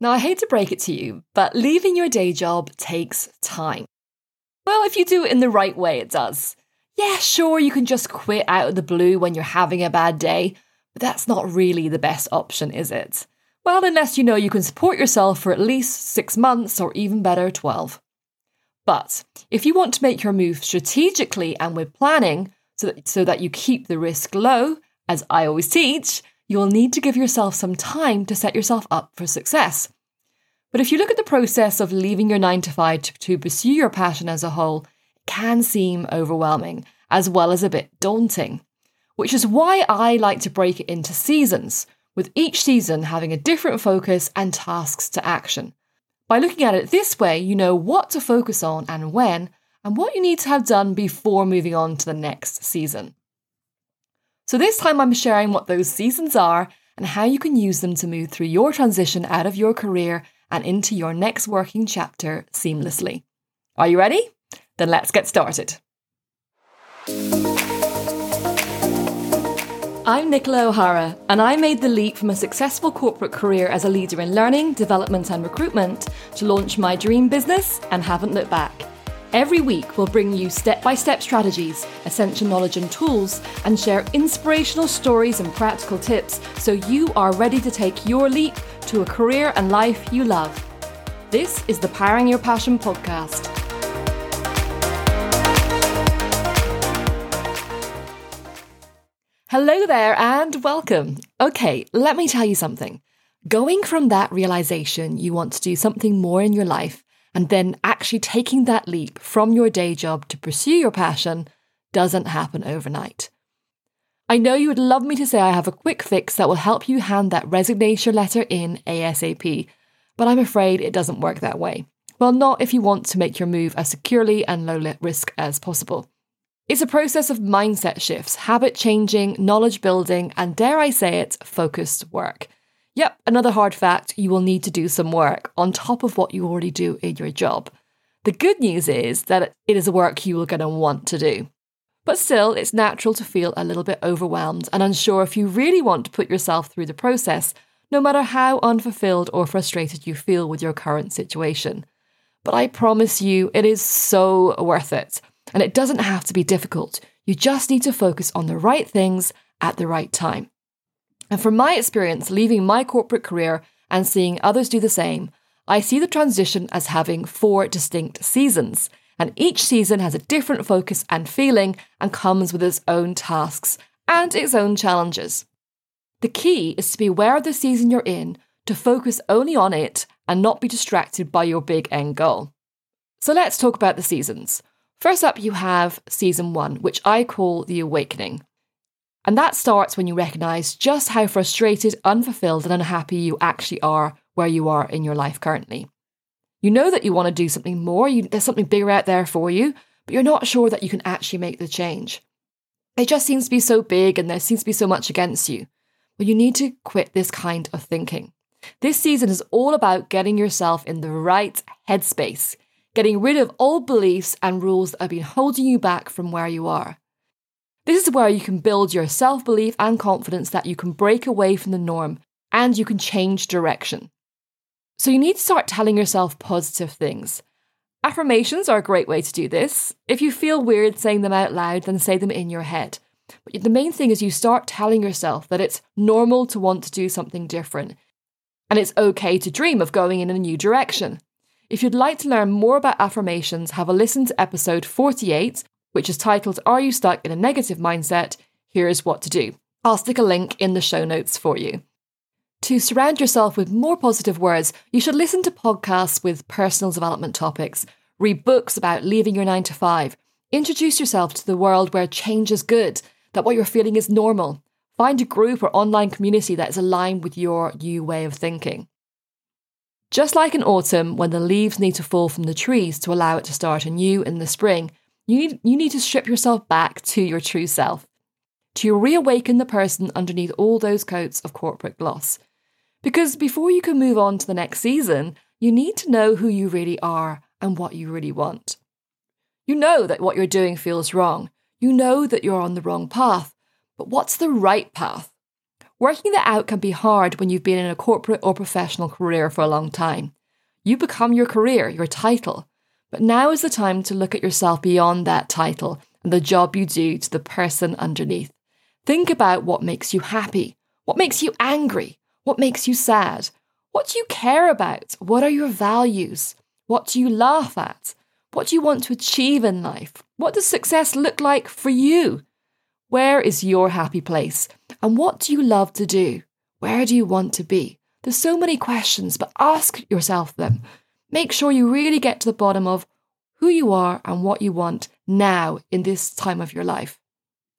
Now, I hate to break it to you, but leaving your day job takes time. Well, if you do it in the right way, it does. Yeah, sure, you can just quit out of the blue when you're having a bad day, but that's not really the best option, is it? Well, unless you know you can support yourself for at least six months or even better, 12. But if you want to make your move strategically and with planning so that, so that you keep the risk low, as I always teach, you'll need to give yourself some time to set yourself up for success. But if you look at the process of leaving your 9 to 5 to, to pursue your passion as a whole, it can seem overwhelming as well as a bit daunting. Which is why I like to break it into seasons, with each season having a different focus and tasks to action. By looking at it this way, you know what to focus on and when, and what you need to have done before moving on to the next season. So, this time I'm sharing what those seasons are and how you can use them to move through your transition out of your career and into your next working chapter seamlessly. Are you ready? Then let's get started. I'm Nicola O'Hara, and I made the leap from a successful corporate career as a leader in learning, development, and recruitment to launch my dream business and haven't looked back. Every week, we'll bring you step by step strategies, essential knowledge and tools, and share inspirational stories and practical tips so you are ready to take your leap to a career and life you love. This is the Powering Your Passion podcast. Hello there and welcome. Okay, let me tell you something. Going from that realization you want to do something more in your life and then actually taking that leap from your day job to pursue your passion doesn't happen overnight. I know you would love me to say I have a quick fix that will help you hand that resignation letter in ASAP, but I'm afraid it doesn't work that way. Well, not if you want to make your move as securely and low risk as possible. It's a process of mindset shifts, habit changing, knowledge building, and dare I say it, focused work. Yep, another hard fact you will need to do some work on top of what you already do in your job. The good news is that it is a work you are going to want to do. But still, it's natural to feel a little bit overwhelmed and unsure if you really want to put yourself through the process, no matter how unfulfilled or frustrated you feel with your current situation. But I promise you, it is so worth it. And it doesn't have to be difficult. You just need to focus on the right things at the right time. And from my experience leaving my corporate career and seeing others do the same, I see the transition as having four distinct seasons. And each season has a different focus and feeling and comes with its own tasks and its own challenges. The key is to be aware of the season you're in, to focus only on it and not be distracted by your big end goal. So let's talk about the seasons. First up, you have season one, which I call the awakening. And that starts when you recognize just how frustrated, unfulfilled, and unhappy you actually are where you are in your life currently. You know that you want to do something more, you, there's something bigger out there for you, but you're not sure that you can actually make the change. It just seems to be so big and there seems to be so much against you. But you need to quit this kind of thinking. This season is all about getting yourself in the right headspace, getting rid of old beliefs and rules that have been holding you back from where you are. This is where you can build your self belief and confidence that you can break away from the norm and you can change direction. So you need to start telling yourself positive things. Affirmations are a great way to do this. If you feel weird saying them out loud, then say them in your head. But the main thing is you start telling yourself that it's normal to want to do something different. And it's okay to dream of going in a new direction. If you'd like to learn more about affirmations, have a listen to episode 48, which is titled Are You Stuck in a Negative Mindset? Here's what to do. I'll stick a link in the show notes for you. To surround yourself with more positive words, you should listen to podcasts with personal development topics, read books about leaving your 9 to 5, introduce yourself to the world where change is good, that what you're feeling is normal. Find a group or online community that is aligned with your new way of thinking. Just like in autumn, when the leaves need to fall from the trees to allow it to start anew in the spring, you need, you need to strip yourself back to your true self, to reawaken the person underneath all those coats of corporate gloss. Because before you can move on to the next season, you need to know who you really are and what you really want. You know that what you're doing feels wrong. You know that you're on the wrong path. But what's the right path? Working that out can be hard when you've been in a corporate or professional career for a long time. You become your career, your title. But now is the time to look at yourself beyond that title and the job you do to the person underneath. Think about what makes you happy, what makes you angry, what makes you sad, what do you care about, what are your values, what do you laugh at, what do you want to achieve in life, what does success look like for you? Where is your happy place? And what do you love to do? Where do you want to be? There's so many questions, but ask yourself them. Make sure you really get to the bottom of who you are and what you want now in this time of your life.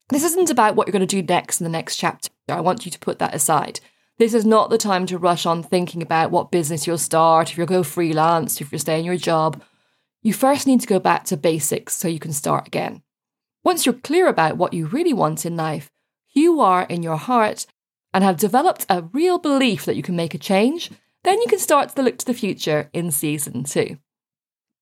This isn't about what you're going to do next in the next chapter. I want you to put that aside. This is not the time to rush on thinking about what business you'll start, if you'll go freelance, if you'll stay in your job. You first need to go back to basics so you can start again. Once you're clear about what you really want in life, you are in your heart, and have developed a real belief that you can make a change, then you can start to look to the future in season two.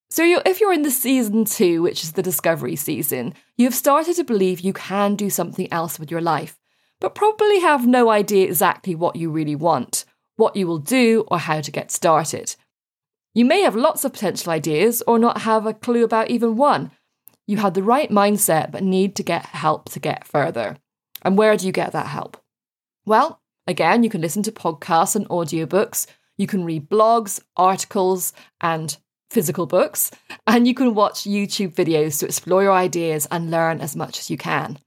So, if you're in the season two, which is the discovery season, you have started to believe you can do something else with your life, but probably have no idea exactly what you really want, what you will do, or how to get started. You may have lots of potential ideas or not have a clue about even one, you have the right mindset but need to get help to get further. And where do you get that help? Well, again, you can listen to podcasts and audiobooks, you can read blogs, articles, and physical books, and you can watch YouTube videos to explore your ideas and learn as much as you can.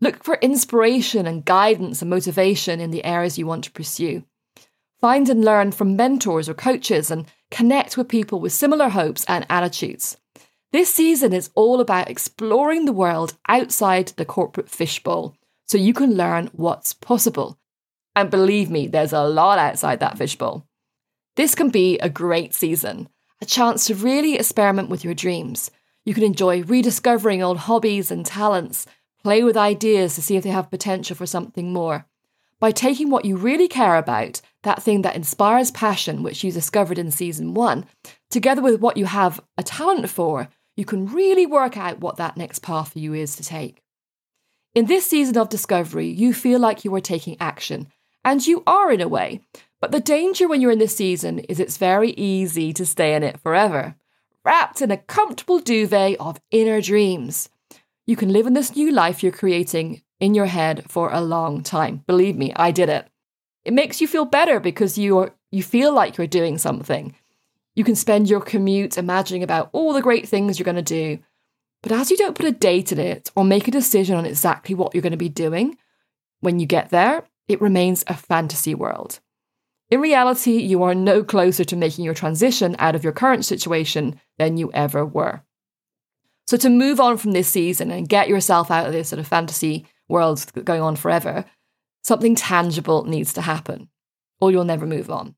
Look for inspiration and guidance and motivation in the areas you want to pursue. Find and learn from mentors or coaches and connect with people with similar hopes and attitudes. This season is all about exploring the world outside the corporate fishbowl so you can learn what's possible. And believe me, there's a lot outside that fishbowl. This can be a great season, a chance to really experiment with your dreams. You can enjoy rediscovering old hobbies and talents, play with ideas to see if they have potential for something more. By taking what you really care about, that thing that inspires passion, which you discovered in season one, together with what you have a talent for, you can really work out what that next path for you is to take. In this season of discovery, you feel like you are taking action, and you are in a way. But the danger when you're in this season is it's very easy to stay in it forever, wrapped in a comfortable duvet of inner dreams. You can live in this new life you're creating in your head for a long time. Believe me, I did it. It makes you feel better because you are, you feel like you're doing something. You can spend your commute imagining about all the great things you're going to do. But as you don't put a date in it or make a decision on exactly what you're going to be doing, when you get there, it remains a fantasy world. In reality, you are no closer to making your transition out of your current situation than you ever were. So, to move on from this season and get yourself out of this sort of fantasy world going on forever, something tangible needs to happen, or you'll never move on.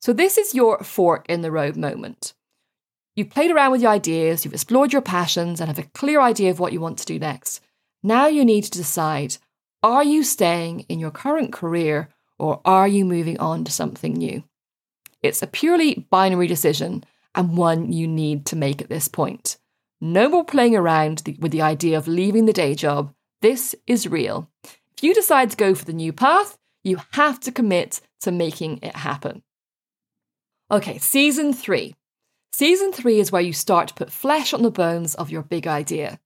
So, this is your fork in the road moment. You've played around with your ideas, you've explored your passions, and have a clear idea of what you want to do next. Now you need to decide are you staying in your current career or are you moving on to something new? It's a purely binary decision and one you need to make at this point. No more playing around with the idea of leaving the day job. This is real. If you decide to go for the new path, you have to commit to making it happen. Okay, season three. Season three is where you start to put flesh on the bones of your big idea.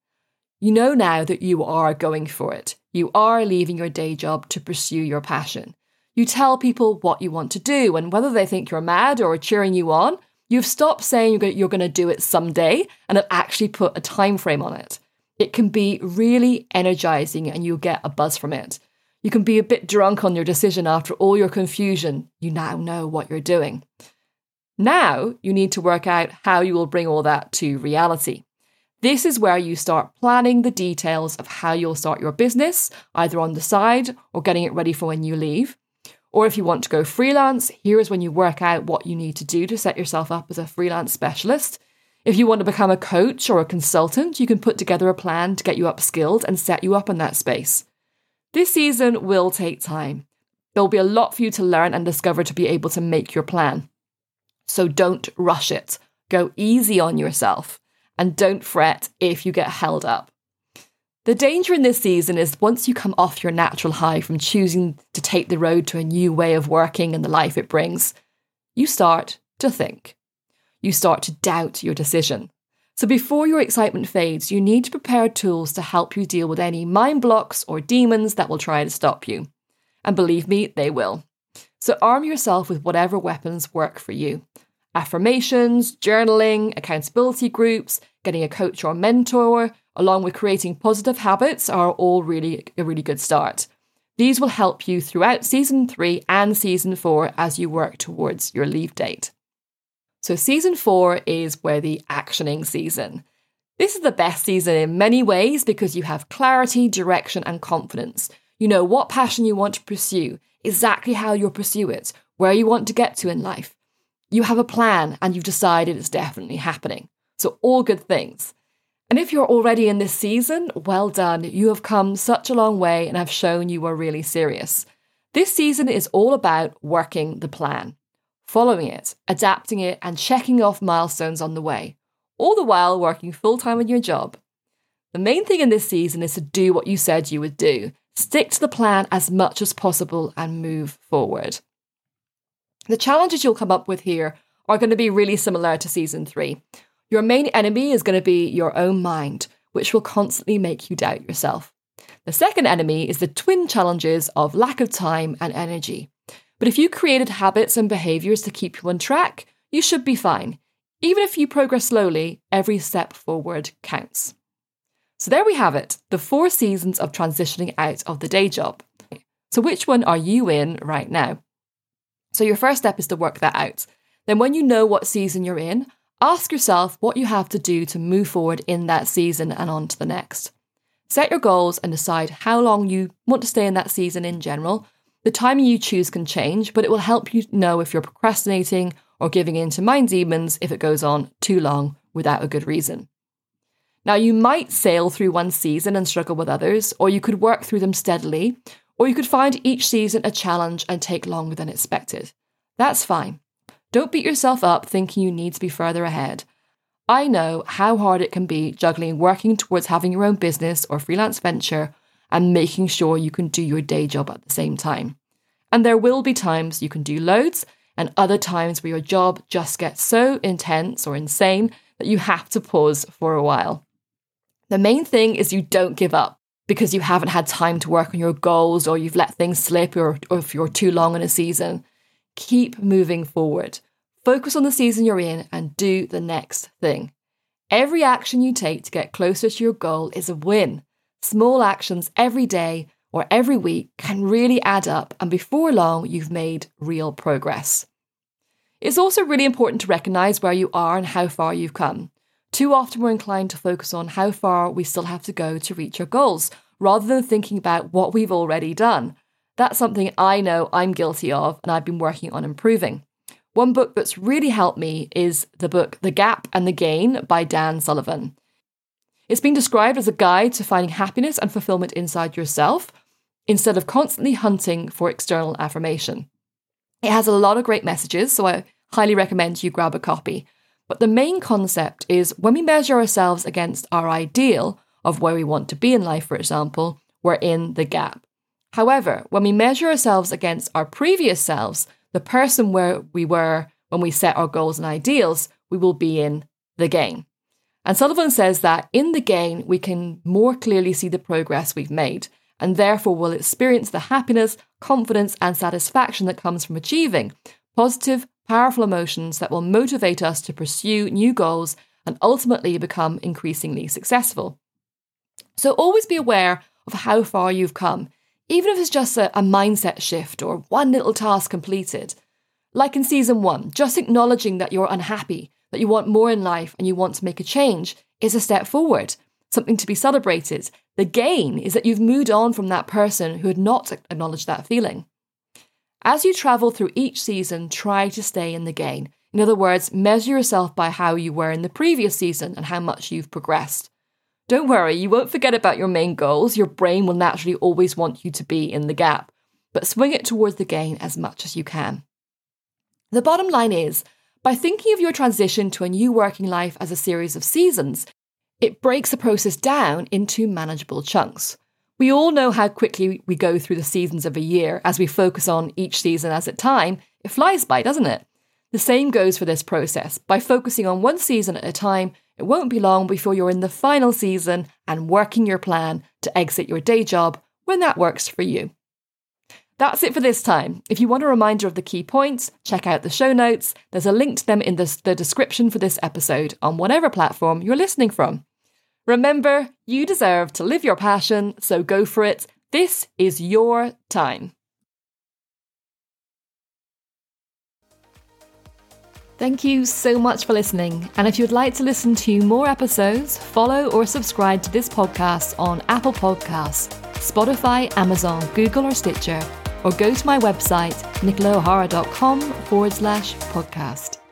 You know now that you are going for it. You are leaving your day job to pursue your passion. You tell people what you want to do, and whether they think you're mad or are cheering you on, you've stopped saying you're going to do it someday and have actually put a time frame on it. It can be really energizing and you'll get a buzz from it. You can be a bit drunk on your decision after all your confusion. You now know what you're doing. Now you need to work out how you will bring all that to reality. This is where you start planning the details of how you'll start your business, either on the side or getting it ready for when you leave. Or if you want to go freelance, here is when you work out what you need to do to set yourself up as a freelance specialist. If you want to become a coach or a consultant, you can put together a plan to get you upskilled and set you up in that space. This season will take time. There will be a lot for you to learn and discover to be able to make your plan. So don't rush it. Go easy on yourself and don't fret if you get held up. The danger in this season is once you come off your natural high from choosing to take the road to a new way of working and the life it brings, you start to think. You start to doubt your decision. So before your excitement fades, you need to prepare tools to help you deal with any mind blocks or demons that will try to stop you. And believe me, they will. So arm yourself with whatever weapons work for you. Affirmations, journaling, accountability groups, getting a coach or mentor, along with creating positive habits are all really a really good start. These will help you throughout season 3 and season 4 as you work towards your leave date. So season 4 is where the actioning season. This is the best season in many ways because you have clarity, direction and confidence. You know what passion you want to pursue, exactly how you'll pursue it, where you want to get to in life. You have a plan and you've decided it's definitely happening. So all good things. And if you're already in this season, well done. You have come such a long way and have shown you are really serious. This season is all about working the plan, following it, adapting it, and checking off milestones on the way, all the while working full time on your job. The main thing in this season is to do what you said you would do, stick to the plan as much as possible, and move forward. The challenges you'll come up with here are going to be really similar to season three. Your main enemy is going to be your own mind, which will constantly make you doubt yourself. The second enemy is the twin challenges of lack of time and energy. But if you created habits and behaviors to keep you on track, you should be fine. Even if you progress slowly, every step forward counts. So there we have it the four seasons of transitioning out of the day job. So, which one are you in right now? So, your first step is to work that out. Then, when you know what season you're in, Ask yourself what you have to do to move forward in that season and on to the next. Set your goals and decide how long you want to stay in that season in general. The timing you choose can change, but it will help you know if you're procrastinating or giving in to mind demons if it goes on too long without a good reason. Now, you might sail through one season and struggle with others, or you could work through them steadily, or you could find each season a challenge and take longer than expected. That's fine. Don't beat yourself up thinking you need to be further ahead. I know how hard it can be juggling working towards having your own business or freelance venture and making sure you can do your day job at the same time. And there will be times you can do loads and other times where your job just gets so intense or insane that you have to pause for a while. The main thing is you don't give up because you haven't had time to work on your goals or you've let things slip or, or if you're too long in a season. Keep moving forward. Focus on the season you're in and do the next thing. Every action you take to get closer to your goal is a win. Small actions every day or every week can really add up, and before long, you've made real progress. It's also really important to recognize where you are and how far you've come. Too often, we're inclined to focus on how far we still have to go to reach our goals, rather than thinking about what we've already done. That's something I know I'm guilty of and I've been working on improving. One book that's really helped me is the book The Gap and the Gain by Dan Sullivan. It's been described as a guide to finding happiness and fulfillment inside yourself instead of constantly hunting for external affirmation. It has a lot of great messages, so I highly recommend you grab a copy. But the main concept is when we measure ourselves against our ideal of where we want to be in life, for example, we're in the gap. However, when we measure ourselves against our previous selves, the person where we were when we set our goals and ideals, we will be in the gain. And Sullivan says that in the gain, we can more clearly see the progress we've made, and therefore will experience the happiness, confidence, and satisfaction that comes from achieving positive, powerful emotions that will motivate us to pursue new goals and ultimately become increasingly successful. So always be aware of how far you've come even if it's just a, a mindset shift or one little task completed. Like in season one, just acknowledging that you're unhappy, that you want more in life, and you want to make a change is a step forward, something to be celebrated. The gain is that you've moved on from that person who had not acknowledged that feeling. As you travel through each season, try to stay in the gain. In other words, measure yourself by how you were in the previous season and how much you've progressed. Don't worry, you won't forget about your main goals. Your brain will naturally always want you to be in the gap, but swing it towards the gain as much as you can. The bottom line is by thinking of your transition to a new working life as a series of seasons, it breaks the process down into manageable chunks. We all know how quickly we go through the seasons of a year as we focus on each season as a time. It flies by, doesn't it? The same goes for this process. By focusing on one season at a time, it won't be long before you're in the final season and working your plan to exit your day job when that works for you. That's it for this time. If you want a reminder of the key points, check out the show notes. There's a link to them in the, the description for this episode on whatever platform you're listening from. Remember, you deserve to live your passion, so go for it. This is your time. Thank you so much for listening. And if you'd like to listen to more episodes, follow or subscribe to this podcast on Apple Podcasts, Spotify, Amazon, Google, or Stitcher, or go to my website, nicolaohara.com forward slash podcast.